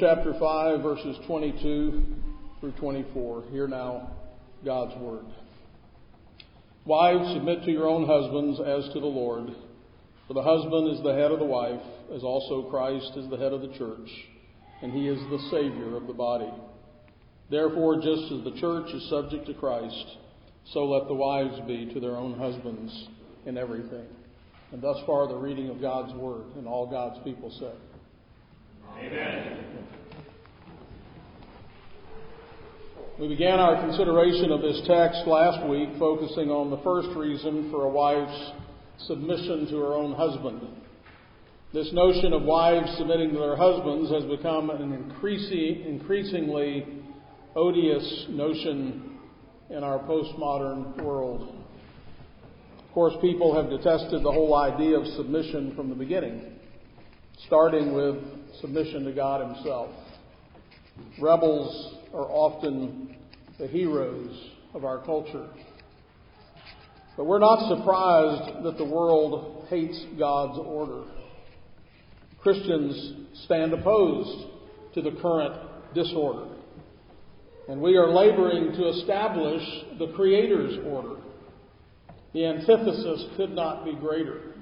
chapter 5, verses 22 through 24. Hear now God's word. Wives, submit to your own husbands as to the Lord. For the husband is the head of the wife, as also Christ is the head of the church, and he is the Savior of the body. Therefore, just as the church is subject to Christ, so let the wives be to their own husbands in everything. And thus far, the reading of God's word, and all God's people said. Amen. We began our consideration of this text last week, focusing on the first reason for a wife's submission to her own husband. This notion of wives submitting to their husbands has become an increasing, increasingly odious notion in our postmodern world. Of course, people have detested the whole idea of submission from the beginning, starting with submission to God Himself. Rebels are often the heroes of our culture. But we're not surprised that the world hates God's order. Christians stand opposed to the current disorder. And we are laboring to establish the Creator's order. The antithesis could not be greater.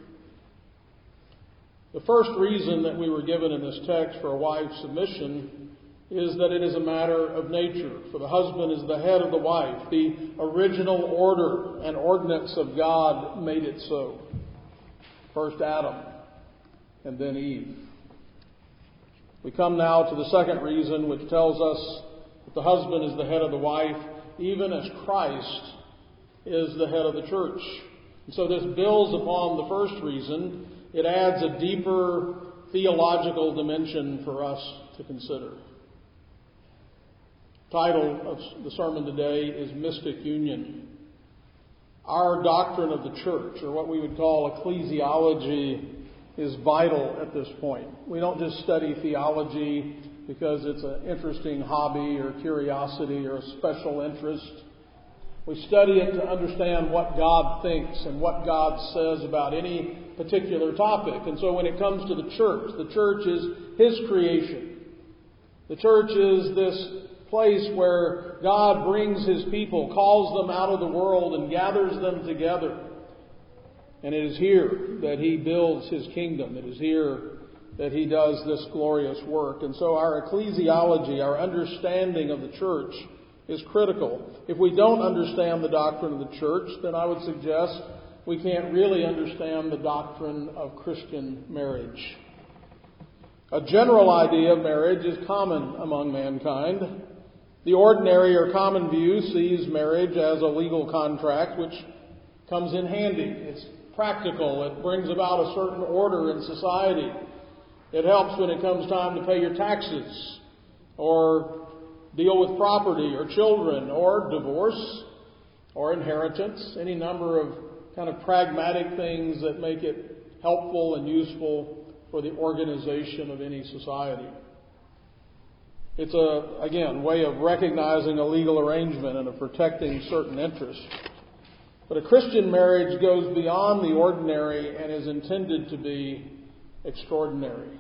The first reason that we were given in this text for a wife's submission is that it is a matter of nature. For the husband is the head of the wife. The original order and ordinance of God made it so. First Adam, and then Eve. We come now to the second reason, which tells us that the husband is the head of the wife, even as Christ is the head of the church. And so this builds upon the first reason. It adds a deeper theological dimension for us to consider title of the sermon today is Mystic Union. Our doctrine of the church, or what we would call ecclesiology, is vital at this point. We don't just study theology because it's an interesting hobby or curiosity or a special interest. We study it to understand what God thinks and what God says about any particular topic. And so when it comes to the church, the church is His creation. The church is this place where God brings His people, calls them out of the world, and gathers them together. And it is here that He builds His kingdom. It is here that He does this glorious work. And so our ecclesiology, our understanding of the church, is critical. If we don't understand the doctrine of the church, then I would suggest we can't really understand the doctrine of Christian marriage. A general idea of marriage is common among mankind. The ordinary or common view sees marriage as a legal contract which comes in handy. It's practical. It brings about a certain order in society. It helps when it comes time to pay your taxes or deal with property or children or divorce or inheritance, any number of kind of pragmatic things that make it helpful and useful for the organization of any society. It's a, again, way of recognizing a legal arrangement and of protecting certain interests. But a Christian marriage goes beyond the ordinary and is intended to be extraordinary.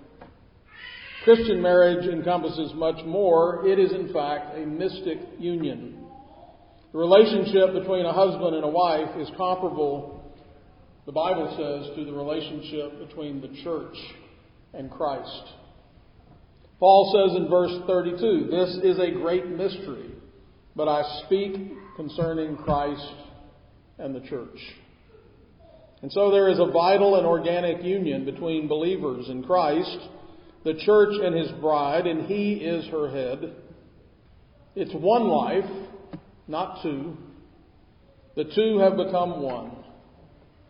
Christian marriage encompasses much more. It is, in fact, a mystic union. The relationship between a husband and a wife is comparable, the Bible says, to the relationship between the church and Christ. Paul says in verse 32, This is a great mystery, but I speak concerning Christ and the church. And so there is a vital and organic union between believers in Christ, the church and his bride, and he is her head. It's one life, not two. The two have become one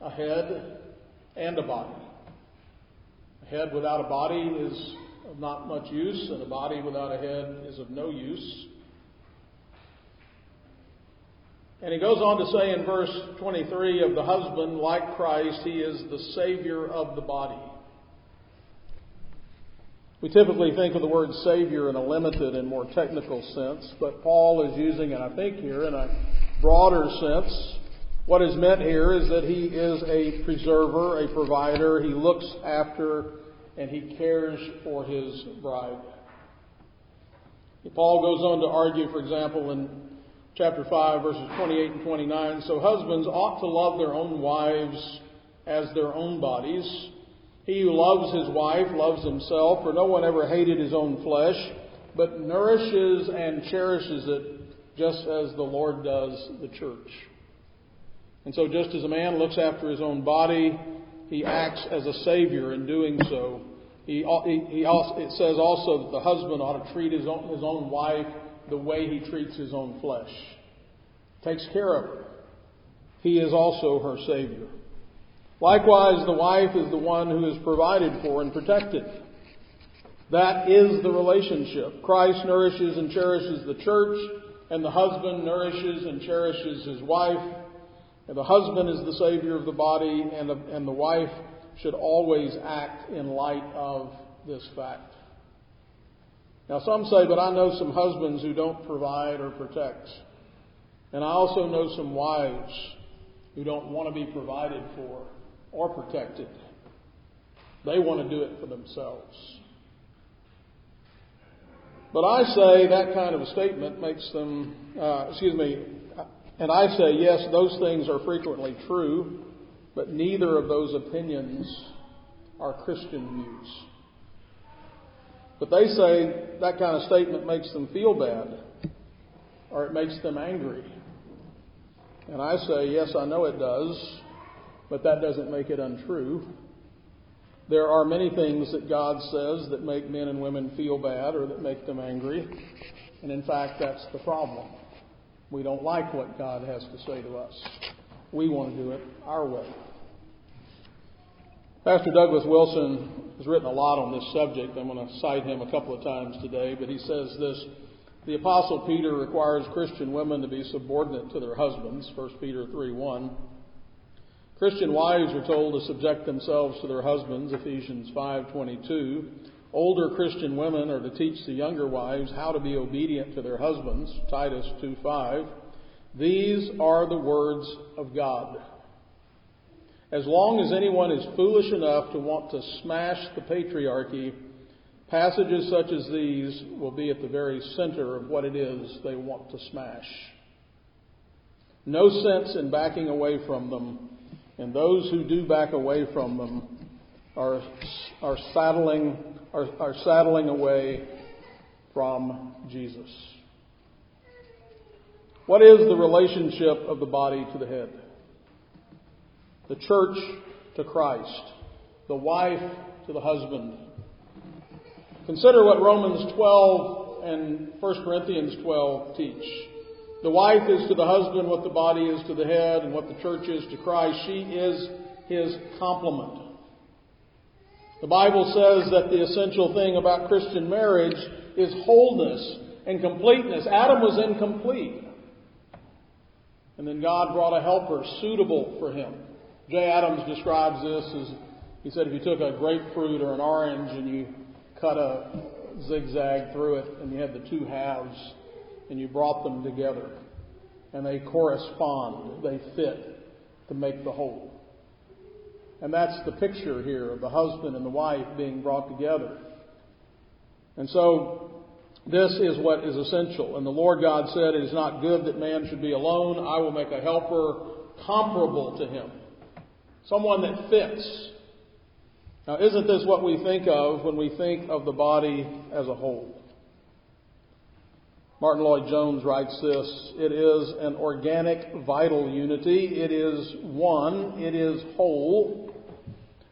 a head and a body. A head without a body is of not much use, and a body without a head is of no use. And he goes on to say in verse 23 of the husband, like Christ, he is the Savior of the body. We typically think of the word Savior in a limited and more technical sense, but Paul is using it, I think, here in a broader sense. What is meant here is that he is a preserver, a provider. He looks after and he cares for his bride. Paul goes on to argue, for example, in chapter 5, verses 28 and 29 So husbands ought to love their own wives as their own bodies. He who loves his wife loves himself, for no one ever hated his own flesh, but nourishes and cherishes it just as the Lord does the church. And so, just as a man looks after his own body, he acts as a savior in doing so. He, he, also, it says also that the husband ought to treat his own, his own wife the way he treats his own flesh. Takes care of her. He is also her Savior. Likewise, the wife is the one who is provided for and protected. That is the relationship. Christ nourishes and cherishes the church, and the husband nourishes and cherishes his wife. And the husband is the Savior of the body, and the, and the wife should always act in light of this fact. Now, some say, but I know some husbands who don't provide or protect. And I also know some wives who don't want to be provided for or protected. They want to do it for themselves. But I say that kind of a statement makes them, uh, excuse me, and I say, yes, those things are frequently true, but neither of those opinions are Christian views. But they say that kind of statement makes them feel bad or it makes them angry. And I say, yes, I know it does, but that doesn't make it untrue. There are many things that God says that make men and women feel bad or that make them angry. And in fact, that's the problem. We don't like what God has to say to us. We want to do it our way. Pastor Douglas Wilson has written a lot on this subject. I'm going to cite him a couple of times today, but he says this The Apostle Peter requires Christian women to be subordinate to their husbands, 1 Peter 3 1. Christian wives are told to subject themselves to their husbands, Ephesians 5:22. Older Christian women are to teach the younger wives how to be obedient to their husbands, Titus 2:5. These are the words of God. As long as anyone is foolish enough to want to smash the patriarchy, passages such as these will be at the very center of what it is they want to smash. No sense in backing away from them, and those who do back away from them are, are, saddling, are, are saddling away from Jesus. What is the relationship of the body to the head? the church to Christ, the wife to the husband. Consider what Romans 12 and 1 Corinthians 12 teach. The wife is to the husband what the body is to the head, and what the church is to Christ. She is his complement. The Bible says that the essential thing about Christian marriage is wholeness and completeness. Adam was incomplete. And then God brought a helper suitable for him. Jay Adams describes this as he said if you took a grapefruit or an orange and you cut a zigzag through it and you had the two halves and you brought them together and they correspond, they fit to make the whole. And that's the picture here of the husband and the wife being brought together. And so this is what is essential. And the Lord God said, It is not good that man should be alone. I will make a helper comparable to him someone that fits. Now, isn't this what we think of when we think of the body as a whole? Martyn Lloyd-Jones writes this It is an organic, vital unity. It is one. It is whole.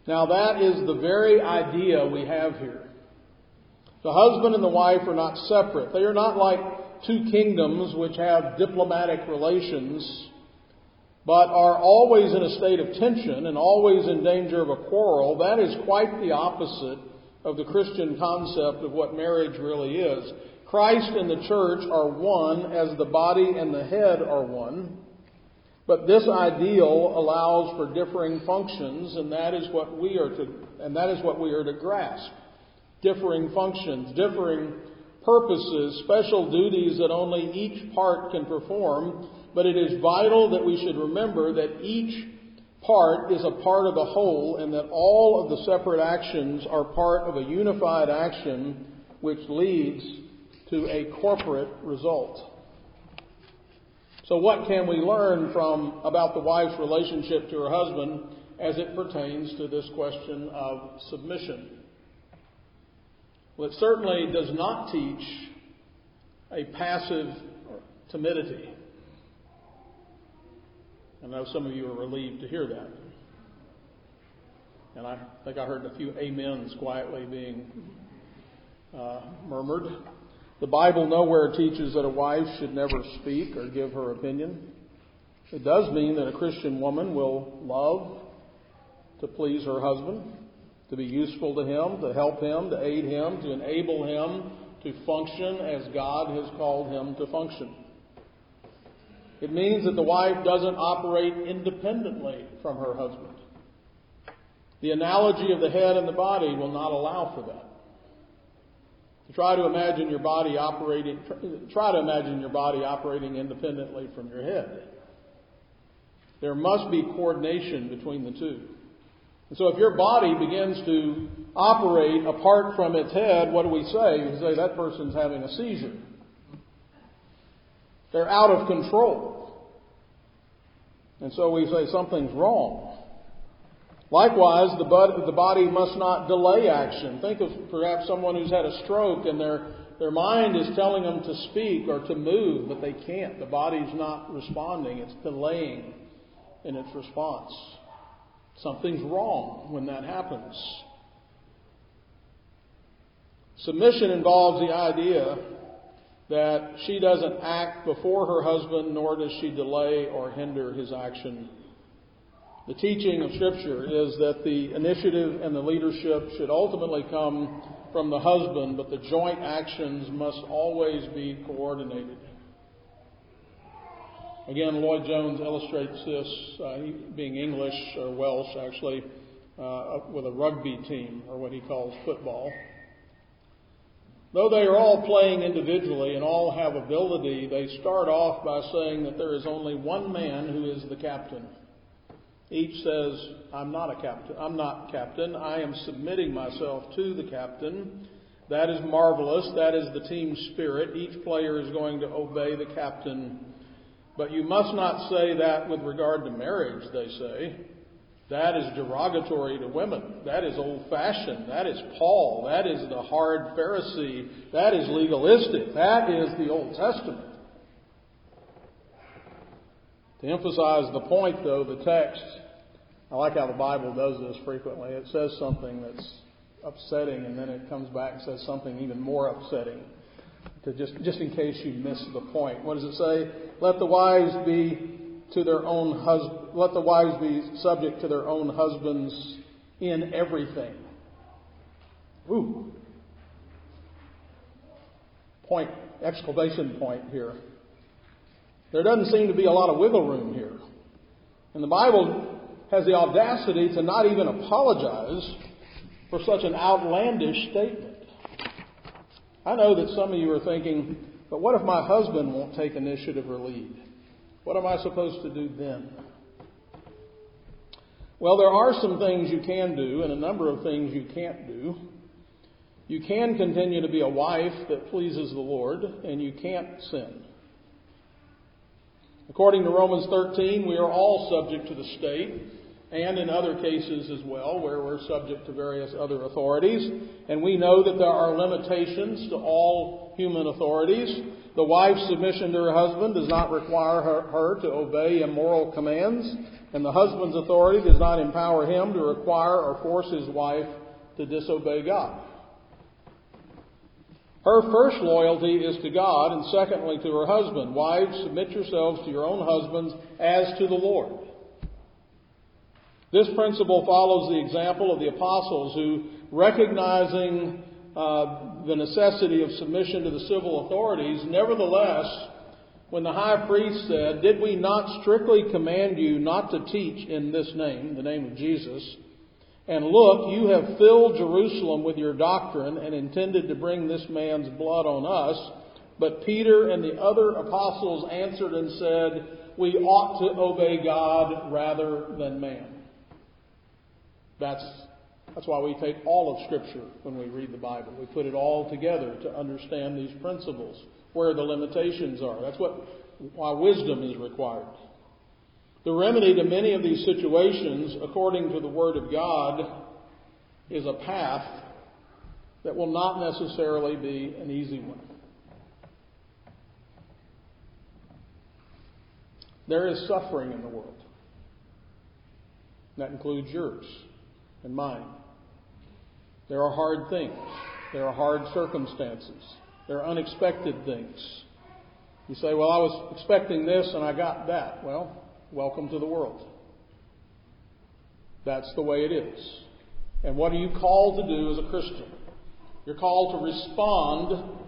Now, that is the very idea we have here. The husband and the wife are not separate. They are not like two kingdoms which have diplomatic relations but are always in a state of tension and always in danger of a quarrel, that is quite the opposite of the Christian concept of what marriage really is. Christ and the church are one as the body and the head are one. But this ideal allows for differing functions, and that is what we are to, and that is what we are to grasp. Differing functions, differing purposes, special duties that only each part can perform, but it is vital that we should remember that each part is a part of the whole and that all of the separate actions are part of a unified action which leads to a corporate result. So what can we learn from about the wife's relationship to her husband as it pertains to this question of submission? Well, it certainly does not teach a passive timidity. I know some of you are relieved to hear that. And I think I heard a few amens quietly being uh, murmured. The Bible nowhere teaches that a wife should never speak or give her opinion. It does mean that a Christian woman will love to please her husband, to be useful to him, to help him, to aid him, to enable him to function as God has called him to function. It means that the wife doesn't operate independently from her husband. The analogy of the head and the body will not allow for that. Try to imagine your body operating, try to imagine your body operating independently from your head. There must be coordination between the two. And so if your body begins to operate apart from its head, what do we say? We say that person's having a seizure. They're out of control. And so we say something's wrong. Likewise, the, body must not delay action. Think of perhaps someone who's had a stroke and their, their mind is telling them to speak or to move, but they can't. The body's not responding, it's delaying in its response. Something's wrong when that happens. Submission involves the idea that she doesn't act before her husband, nor does she delay or hinder his action. The teaching of Scripture is that the initiative and the leadership should ultimately come from the husband, but the joint actions must always be coordinated. Again, Lloyd Jones illustrates this, uh, being English or Welsh actually, uh, with a rugby team, or what he calls football. Though they are all playing individually and all have ability, they start off by saying that there is only one man who is the captain. Each says, I'm not a captain. I'm not captain. I am submitting myself to the captain. That is marvelous. That is the team spirit. Each player is going to obey the captain. But you must not say that with regard to marriage, they say. That is derogatory to women. That is old fashioned. That is Paul. That is the hard Pharisee. That is legalistic. That is the Old Testament. To emphasize the point, though, the text, I like how the Bible does this frequently. It says something that's upsetting, and then it comes back and says something even more upsetting. To just, just in case you miss the point. What does it say? Let the wives be to their own hus- let the wives be subject to their own husbands in everything. Ooh. Point, exclamation point here. There doesn't seem to be a lot of wiggle room here. And the Bible has the audacity to not even apologize for such an outlandish statement. I know that some of you are thinking, but what if my husband won't take initiative or lead? What am I supposed to do then? Well, there are some things you can do and a number of things you can't do. You can continue to be a wife that pleases the Lord, and you can't sin. According to Romans 13, we are all subject to the state, and in other cases as well, where we're subject to various other authorities. And we know that there are limitations to all human authorities. The wife's submission to her husband does not require her, her, to obey immoral commands, and the husband's authority does not empower him to require or force his wife to disobey God. Her first loyalty is to God, and secondly to her husband. Wives, submit yourselves to your own husbands as to the Lord. This principle follows the example of the apostles who, recognizing uh, the necessity of submission to the civil authorities. Nevertheless, when the high priest said, Did we not strictly command you not to teach in this name, the name of Jesus? And look, you have filled Jerusalem with your doctrine and intended to bring this man's blood on us. But Peter and the other apostles answered and said, We ought to obey God rather than man. That's That's why we take all of Scripture when we read the Bible. We put it all together to understand these principles, where the limitations are. That's what, why wisdom is required. The remedy to many of these situations, according to the Word of God, is a path that will not necessarily be an easy one. There is suffering in the world. That includes yours and mine. There are hard things. There are hard circumstances. There are unexpected things. You say, Well, I was expecting this and I got that. Well, welcome to the world. That's the way it is. And what are you called to do as a Christian? You're called to respond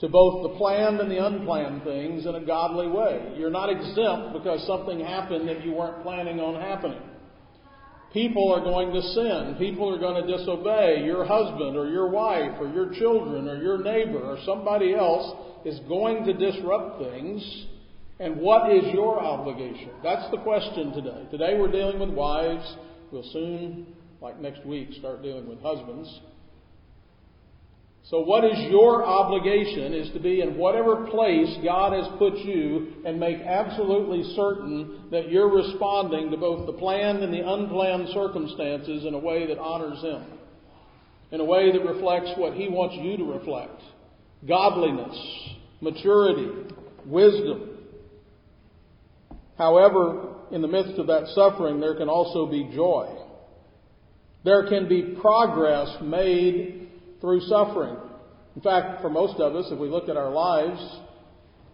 to both the planned and the unplanned things in a godly way. You're not exempt because something happened that you weren't planning on happening. People are going to sin. People are going to disobey. Your husband or your wife or your children or your neighbor or somebody else is going to disrupt things. And what is your obligation? That's the question today. Today we're dealing with wives. We'll soon, like next week, start dealing with husbands. So, what is your obligation is to be in whatever place God has put you and make absolutely certain that you're responding to both the planned and the unplanned circumstances in a way that honors Him, in a way that reflects what He wants you to reflect godliness, maturity, wisdom. However, in the midst of that suffering, there can also be joy. There can be progress made through suffering. In fact, for most of us, if we look at our lives,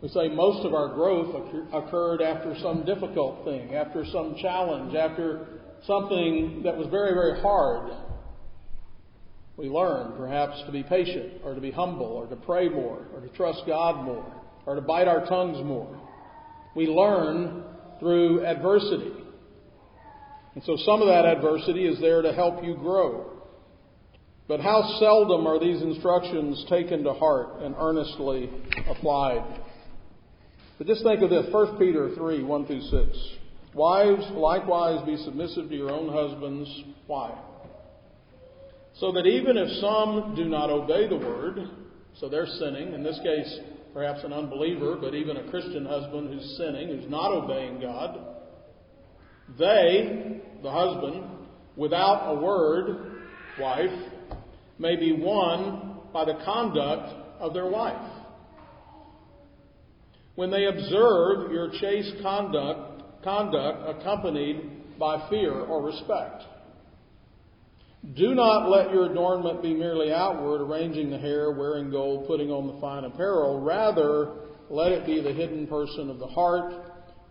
we say most of our growth occurred after some difficult thing, after some challenge, after something that was very, very hard. We learn perhaps to be patient, or to be humble, or to pray more, or to trust God more, or to bite our tongues more. We learn through adversity. And so some of that adversity is there to help you grow. But how seldom are these instructions taken to heart and earnestly applied? But just think of this 1 Peter 3 1 through 6. Wives, likewise, be submissive to your own husbands. Why? So that even if some do not obey the word, so they're sinning, in this case, perhaps an unbeliever, but even a Christian husband who's sinning, who's not obeying God, they, the husband, without a word, wife, may be won by the conduct of their wife. When they observe your chaste conduct, conduct accompanied by fear or respect. Do not let your adornment be merely outward, arranging the hair, wearing gold, putting on the fine apparel. Rather, let it be the hidden person of the heart,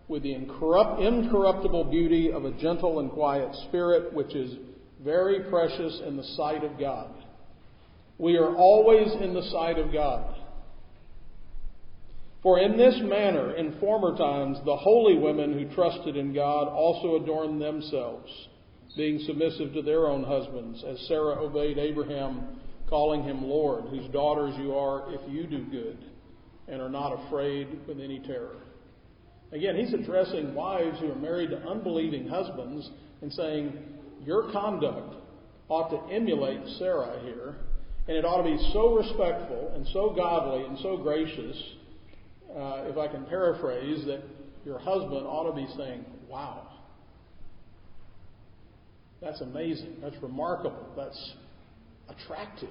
with the incorrupt, incorruptible beauty of a gentle and quiet spirit, which is very precious in the sight of God. We are always in the sight of God. For in this manner, in former times, the holy women who trusted in God also adorned themselves, being submissive to their own husbands, as Sarah obeyed Abraham, calling him Lord, whose daughters you are if you do good and are not afraid with any terror. Again, he's addressing wives who are married to unbelieving husbands and saying, Your conduct ought to emulate Sarah here and it ought to be so respectful and so godly and so gracious, uh, if I can paraphrase, that your husband ought to be saying, Wow, that's amazing. That's remarkable. That's attractive.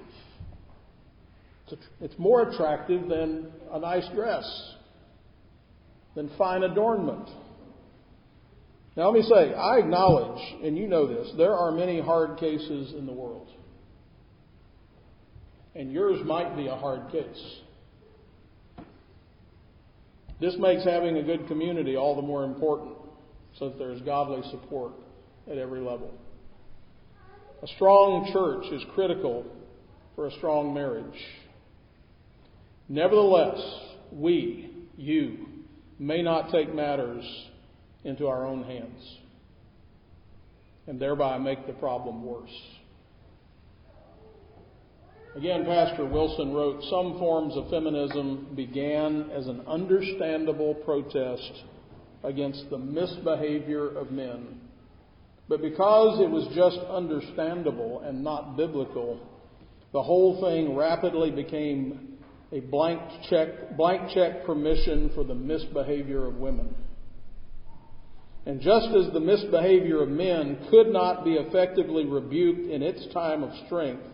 It's more attractive than a nice dress, than fine adornment. Now, let me say, I acknowledge, and you know this, there are many hard cases in the world and yours might be a hard case. This makes having a good community all the more important so that there is godly support at every level. A strong church is critical for a strong marriage. Nevertheless, we, you, may not take matters into our own hands and thereby make the problem worse. Again, Pastor Wilson wrote Some forms of feminism began as an understandable protest against the misbehavior of men But because it was just understandable and not biblical, the whole thing rapidly became a blank check, blank check permission for the misbehavior of women. And just as the misbehavior of men could not be effectively rebuked in its time of strength,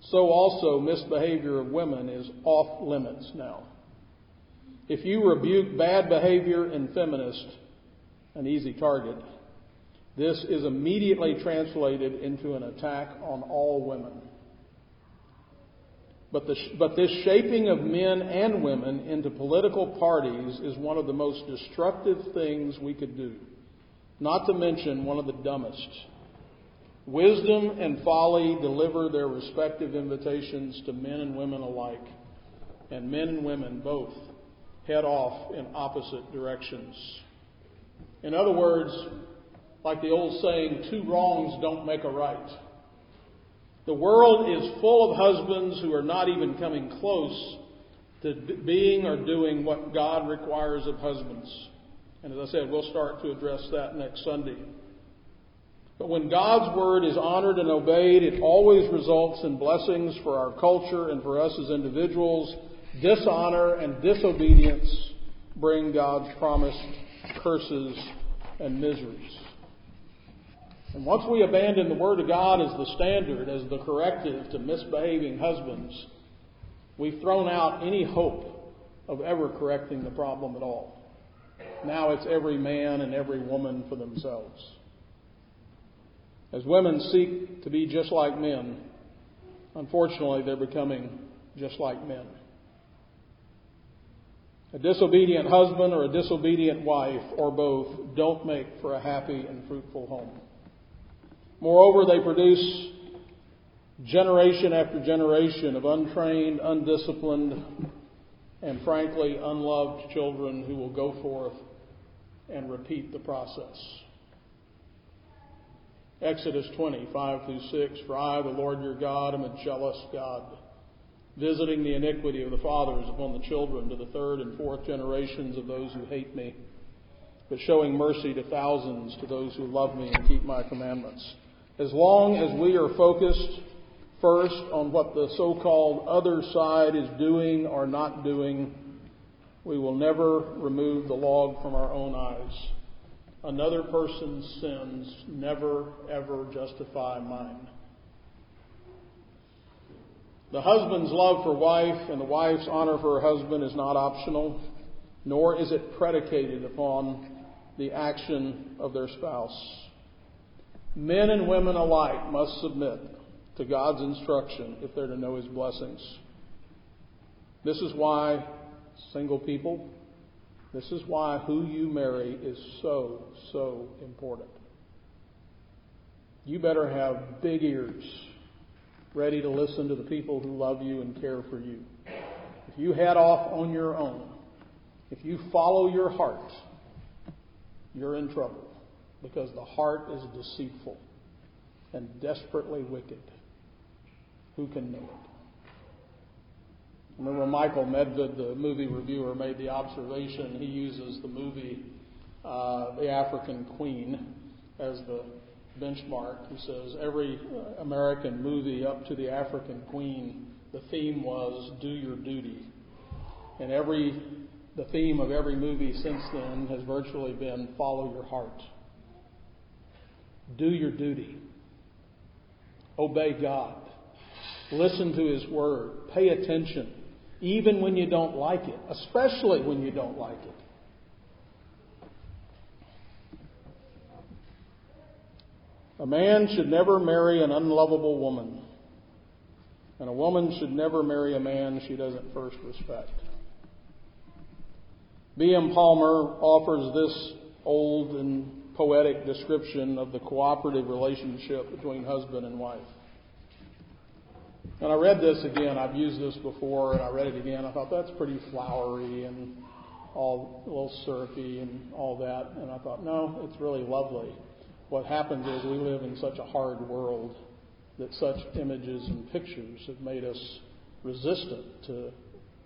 so also misbehavior of women is off limits now. If you rebuke bad behavior in feminists, an easy target, this is immediately translated into an attack on all women. But, the, but this shaping of men and women into political parties is one of the most destructive things we could do, not to mention one of the dumbest. Wisdom and folly deliver their respective invitations to men and women alike, and men and women both head off in opposite directions. In other words, like the old saying, two wrongs don't make a right. The world is full of husbands who are not even coming close to being or doing what God requires of husbands. And as I said, we'll start to address that next Sunday. But when God's word is honored and obeyed, it always results in blessings for our culture and for us as individuals. Dishonor and disobedience bring God's promised curses and miseries. And once we abandon the Word of God as the standard, as the corrective to misbehaving husbands, we've thrown out any hope of ever correcting the problem at all. Now it's every man and every woman for themselves. As women seek to be just like men, unfortunately, they're becoming just like men. A disobedient husband or a disobedient wife, or both, don't make for a happy and fruitful home. Moreover, they produce generation after generation of untrained, undisciplined, and frankly unloved children who will go forth and repeat the process. Exodus 20, 5 through 6. For I, the Lord your God, am a jealous God, visiting the iniquity of the fathers upon the children to the third and fourth generations of those who hate me, but showing mercy to thousands to those who love me and keep my commandments. As long as we are focused first on what the so called other side is doing or not doing, we will never remove the log from our own eyes. Another person's sins never, ever justify mine. The husband's love for wife and the wife's honor for her husband is not optional, nor is it predicated upon the action of their spouse. Men and women alike must submit to God's instruction if they're to know His blessings. This is why, single people, this is why who you marry is so, so important. You better have big ears ready to listen to the people who love you and care for you. If you head off on your own, if you follow your heart, you're in trouble because the heart is deceitful and desperately wicked. Who can know it? Remember Michael Medved, the movie reviewer, made the observation. He uses the movie uh, The African Queen as the benchmark. He says every American movie up to The African Queen, the theme was "Do your duty," and every the theme of every movie since then has virtually been "Follow your heart." Do your duty. Obey God. Listen to His Word. Pay attention, even when you don't like it, especially when you don't like it. A man should never marry an unlovable woman, and a woman should never marry a man she doesn't first respect. B.M. Palmer offers this old and poetic description of the cooperative relationship between husband and wife. And I read this again. I've used this before, and I read it again. I thought that's pretty flowery and all a little syrupy and all that. And I thought, no, it's really lovely. What happens is we live in such a hard world that such images and pictures have made us resistant to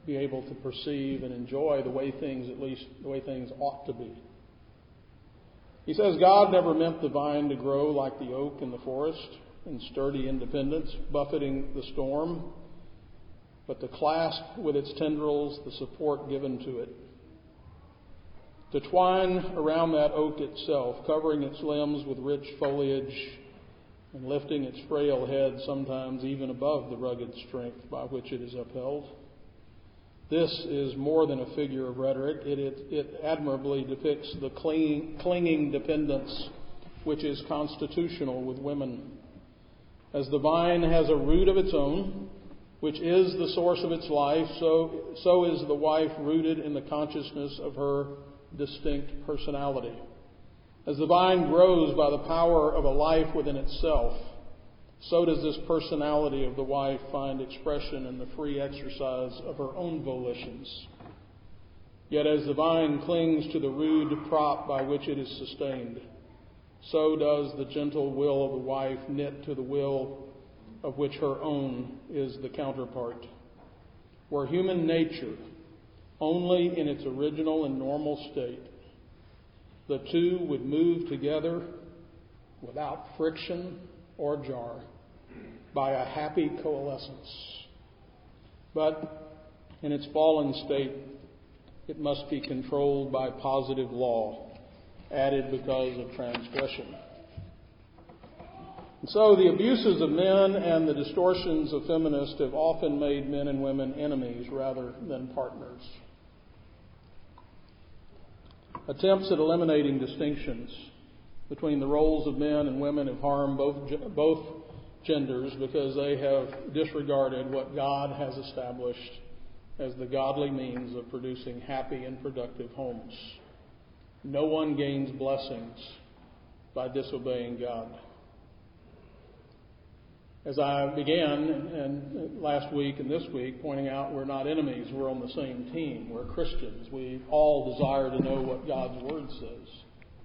be able to perceive and enjoy the way things, at least the way things ought to be. He says God never meant the vine to grow like the oak in the forest in sturdy independence, buffeting the storm, but to clasp with its tendrils the support given to it. To twine around that oak itself, covering its limbs with rich foliage and lifting its frail head sometimes even above the rugged strength by which it is upheld. This is more than a figure of rhetoric. It, it, it admirably depicts the clinging dependence which is constitutional with women. As the vine has a root of its own, which is the source of its life, so, so is the wife rooted in the consciousness of her distinct personality. As the vine grows by the power of a life within itself, so does this personality of the wife find expression in the free exercise of her own volitions. Yet as the vine clings to the rude prop by which it is sustained, so does the gentle will of the wife knit to the will of which her own is the counterpart. Where human nature, only in its original and normal state, the two would move together without friction or jar by a happy coalescence. But in its fallen state, it must be controlled by positive law added because of transgression. And so the abuses of men and the distortions of feminists have often made men and women enemies rather than partners. Attempts at eliminating distinctions between the roles of men and women have harmed both, both genders because they have disregarded what God has established as the godly means of producing happy and productive homes. No one gains blessings by disobeying God. As I began and last week and this week pointing out we're not enemies, we're on the same team. We're Christians. We all desire to know what God's word says.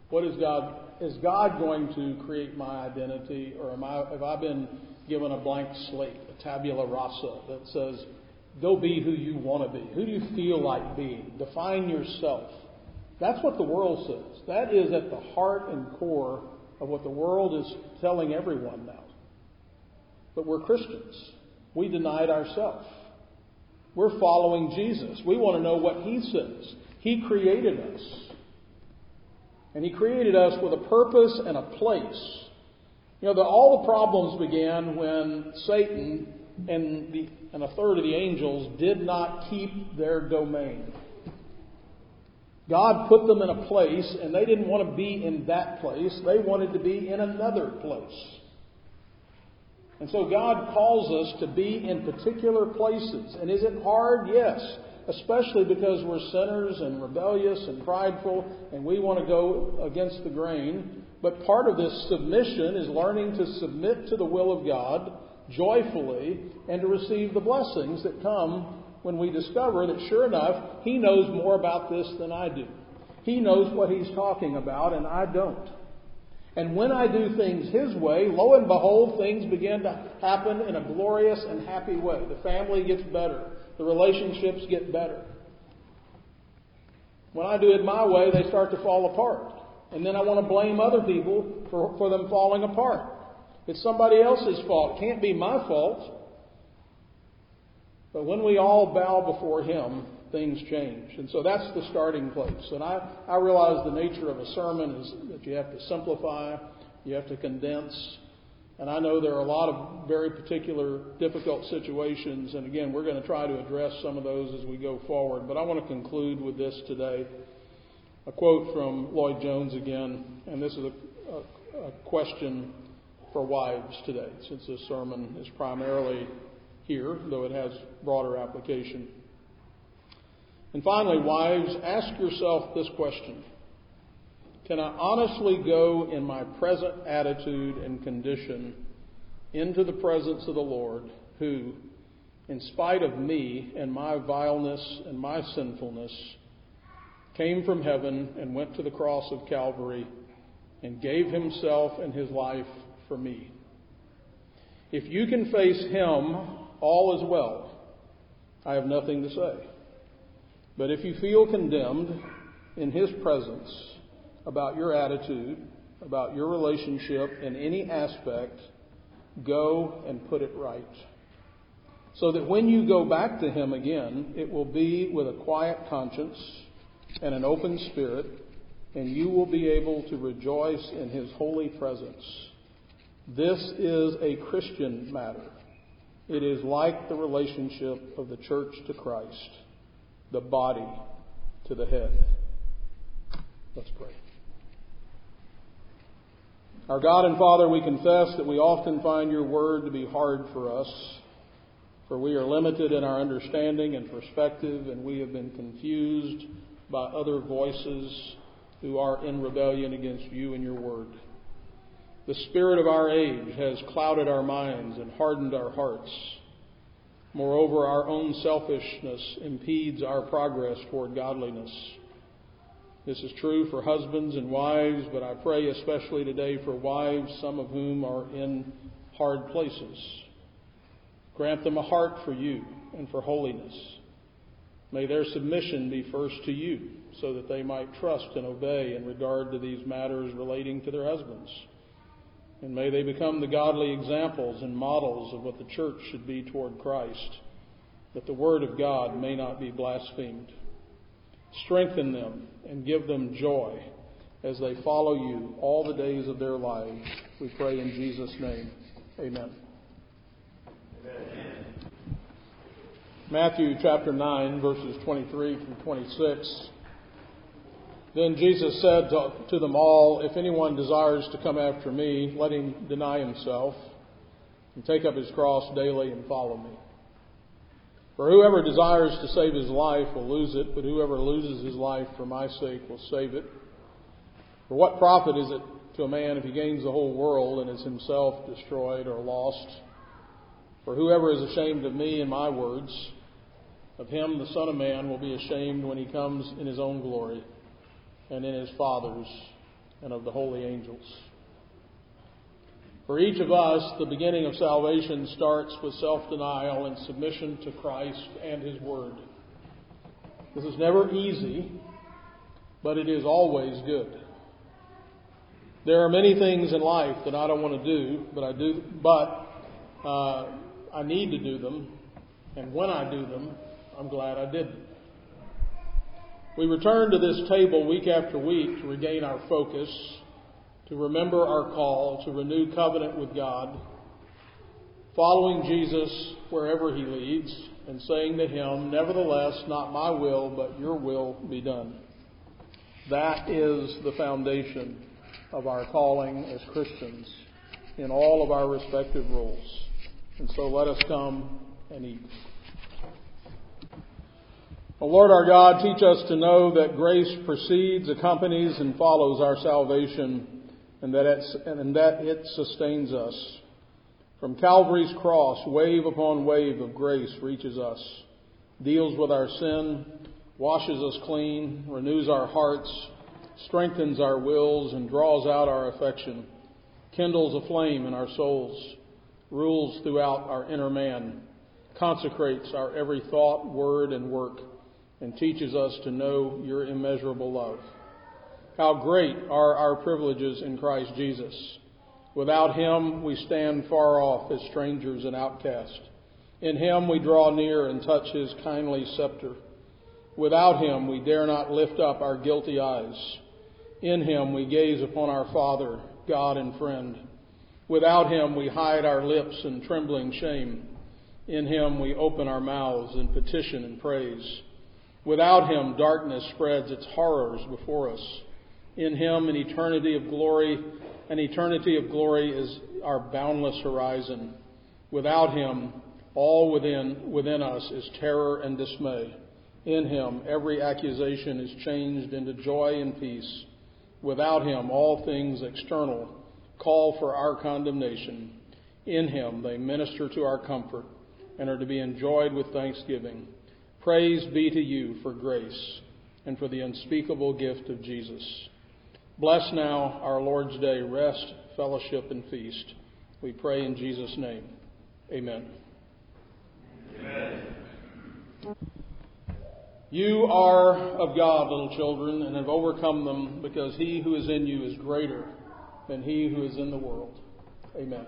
What is God is God going to create my identity or am I have I been given a blank slate, a tabula rasa that says go be who you want to be. Who do you feel like being? Define yourself. That's what the world says. That is at the heart and core of what the world is telling everyone now. But we're Christians. We denied ourselves. We're following Jesus. We want to know what He says. He created us. And He created us with a purpose and a place. You know, the, all the problems began when Satan and, the, and a third of the angels did not keep their domain. God put them in a place, and they didn't want to be in that place. They wanted to be in another place. And so God calls us to be in particular places. And is it hard? Yes. Especially because we're sinners and rebellious and prideful, and we want to go against the grain. But part of this submission is learning to submit to the will of God joyfully and to receive the blessings that come when we discover that sure enough, he knows more about this than I do. He knows what he's talking about, and I don't. And when I do things his way, lo and behold, things begin to happen in a glorious and happy way. The family gets better, the relationships get better. When I do it my way, they start to fall apart. And then I want to blame other people for, for them falling apart. It's somebody else's fault. It can't be my fault. But when we all bow before Him, things change. And so that's the starting place. And I, I realize the nature of a sermon is that you have to simplify, you have to condense. And I know there are a lot of very particular difficult situations. And again, we're going to try to address some of those as we go forward. But I want to conclude with this today. A quote from Lloyd Jones again. And this is a, a, a question for wives today, since this sermon is primarily here, though it has broader application. And finally, wives, ask yourself this question Can I honestly go in my present attitude and condition into the presence of the Lord, who, in spite of me and my vileness and my sinfulness, came from heaven and went to the cross of Calvary and gave himself and his life for me? If you can face him all is well. I have nothing to say. But if you feel condemned in His presence, about your attitude, about your relationship in any aspect, go and put it right. So that when you go back to Him again, it will be with a quiet conscience and an open spirit, and you will be able to rejoice in His holy presence. This is a Christian matter. It is like the relationship of the church to Christ, the body to the head. Let's pray. Our God and Father, we confess that we often find your word to be hard for us, for we are limited in our understanding and perspective, and we have been confused by other voices who are in rebellion against you and your word. The spirit of our age has clouded our minds and hardened our hearts. Moreover, our own selfishness impedes our progress toward godliness. This is true for husbands and wives, but I pray especially today for wives, some of whom are in hard places. Grant them a heart for you and for holiness. May their submission be first to you, so that they might trust and obey in regard to these matters relating to their husbands. And may they become the godly examples and models of what the church should be toward Christ, that the Word of God may not be blasphemed. Strengthen them and give them joy as they follow you all the days of their lives. We pray in Jesus' name. Amen. Amen. Matthew chapter 9, verses 23 through 26. Then Jesus said to, to, them all, If anyone desires to come after me, let him deny himself and take up his cross daily and follow me. For whoever desires to save his life will lose it, but whoever loses his life for my sake will save it. For what profit is it to a man if he gains the whole world and is himself destroyed or lost? For whoever is ashamed of me and my words, of him the Son of Man will be ashamed when he comes in his own glory and in his Father's and of the holy angels. For each of us, the beginning of salvation starts with self denial and submission to Christ and His Word. This is never easy, but it is always good. There are many things in life that I don't want to do, but I do, but uh, I need to do them, and when I do them, I'm glad I did them. We return to this table week after week to regain our focus, to remember our call, to renew covenant with God, following Jesus wherever he leads, and saying to him, Nevertheless, not my will, but your will be done. That is the foundation of our calling as Christians in all of our respective roles. And so let us come and eat. O Lord our God, teach us to know that grace precedes, accompanies, and follows our salvation, and that, and that it sustains us. From Calvary's cross, wave upon wave of grace reaches us, deals with our sin, washes us clean, renews our hearts, strengthens our wills, and draws out our affection, kindles a flame in our souls, rules throughout our inner man, consecrates our every thought, word, and work and teaches us to know your immeasurable love. How great are our privileges in Christ Jesus. Without him, we stand far off as strangers and outcasts. In him, we draw near and touch his kindly scepter. Without him, we dare not lift up our guilty eyes. In him, we gaze upon our Father, God and friend. Without him, we hide our lips in trembling shame. In him, we open our mouths in petition and praise. Without him, darkness spreads its horrors before us. In him, an eternity of glory, an eternity of glory is our boundless horizon. Without him, all within, within us is terror and dismay. In him, every accusation is changed into joy and peace. Without him, all things external call for our condemnation. In him, they minister to our comfort and are to be enjoyed with thanksgiving. Praise be to you for grace and for the unspeakable gift of Jesus. Bless now our Lord's day, rest, fellowship, and feast. We pray in Jesus' name. Amen. Amen. You are of God, little children, and have overcome them because he who is in you is greater than he who is in the world. Amen.